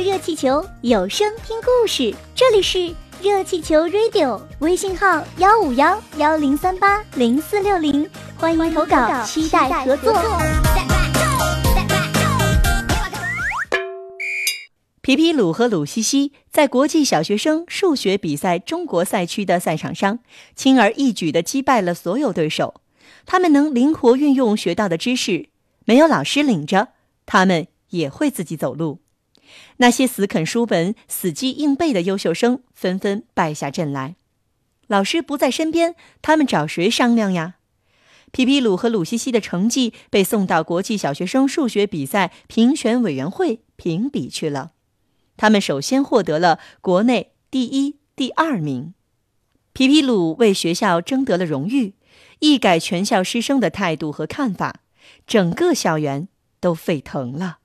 热气球，有声听故事。这里是热气球 Radio，微信号幺五幺幺零三八零四六零，欢迎投稿，期待合作。皮皮鲁和鲁西西在国际小学生数学比赛中国赛区的赛场上，轻而易举地击败了所有对手。他们能灵活运用学到的知识，没有老师领着，他们也会自己走路。那些死啃书本、死记硬背的优秀生纷纷败下阵来。老师不在身边，他们找谁商量呀？皮皮鲁和鲁西西的成绩被送到国际小学生数学比赛评选委员会评比去了。他们首先获得了国内第一、第二名。皮皮鲁为学校争得了荣誉，一改全校师生的态度和看法，整个校园都沸腾了。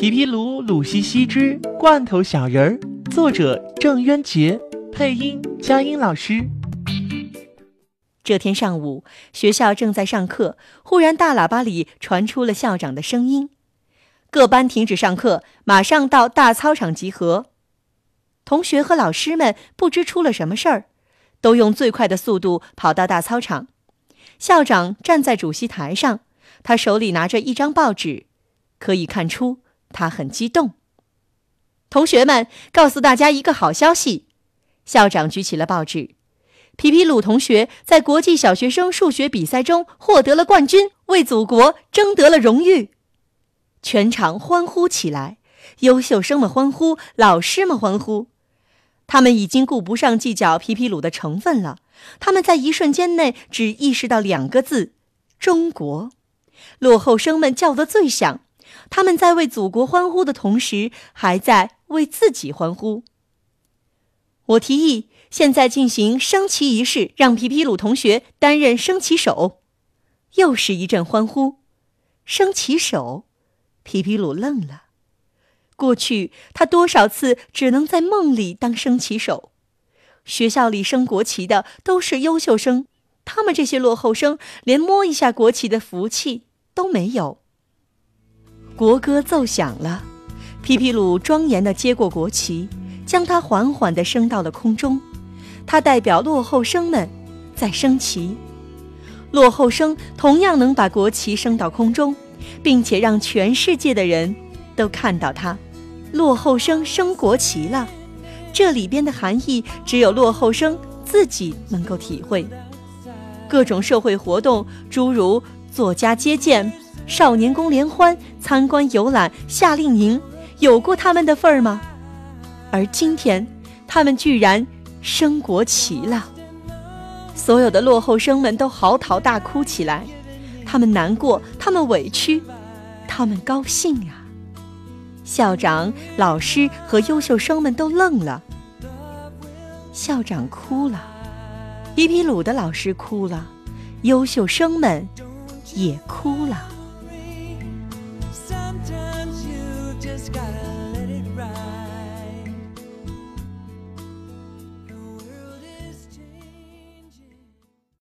皮皮鲁、鲁西西之罐头小人儿，作者郑渊洁，配音佳音老师。这天上午，学校正在上课，忽然大喇叭里传出了校长的声音。各班停止上课，马上到大操场集合。同学和老师们不知出了什么事儿，都用最快的速度跑到大操场。校长站在主席台上，他手里拿着一张报纸，可以看出他很激动。同学们，告诉大家一个好消息！校长举起了报纸，皮皮鲁同学在国际小学生数学比赛中获得了冠军，为祖国争得了荣誉。全场欢呼起来，优秀生们欢呼，老师们欢呼。他们已经顾不上计较皮皮鲁的成分了，他们在一瞬间内只意识到两个字：中国。落后生们叫得最响，他们在为祖国欢呼的同时，还在为自己欢呼。我提议现在进行升旗仪式，让皮皮鲁同学担任升旗手。又是一阵欢呼，升旗手。皮皮鲁愣了。过去他多少次只能在梦里当升旗手。学校里升国旗的都是优秀生，他们这些落后生连摸一下国旗的福气都没有。国歌奏响了，皮皮鲁庄严地接过国旗，将它缓缓地升到了空中。他代表落后生们在升旗。落后生同样能把国旗升到空中。并且让全世界的人都看到他，落后生升国旗了。这里边的含义只有落后生自己能够体会。各种社会活动，诸如作家接见、少年宫联欢、参观游览、夏令营，有过他们的份儿吗？而今天，他们居然升国旗了。所有的落后生们都嚎啕大哭起来。他们难过，他们委屈，他们高兴啊！校长、老师和优秀生们都愣了。校长哭了，皮皮鲁的老师哭了，优秀生们也哭了。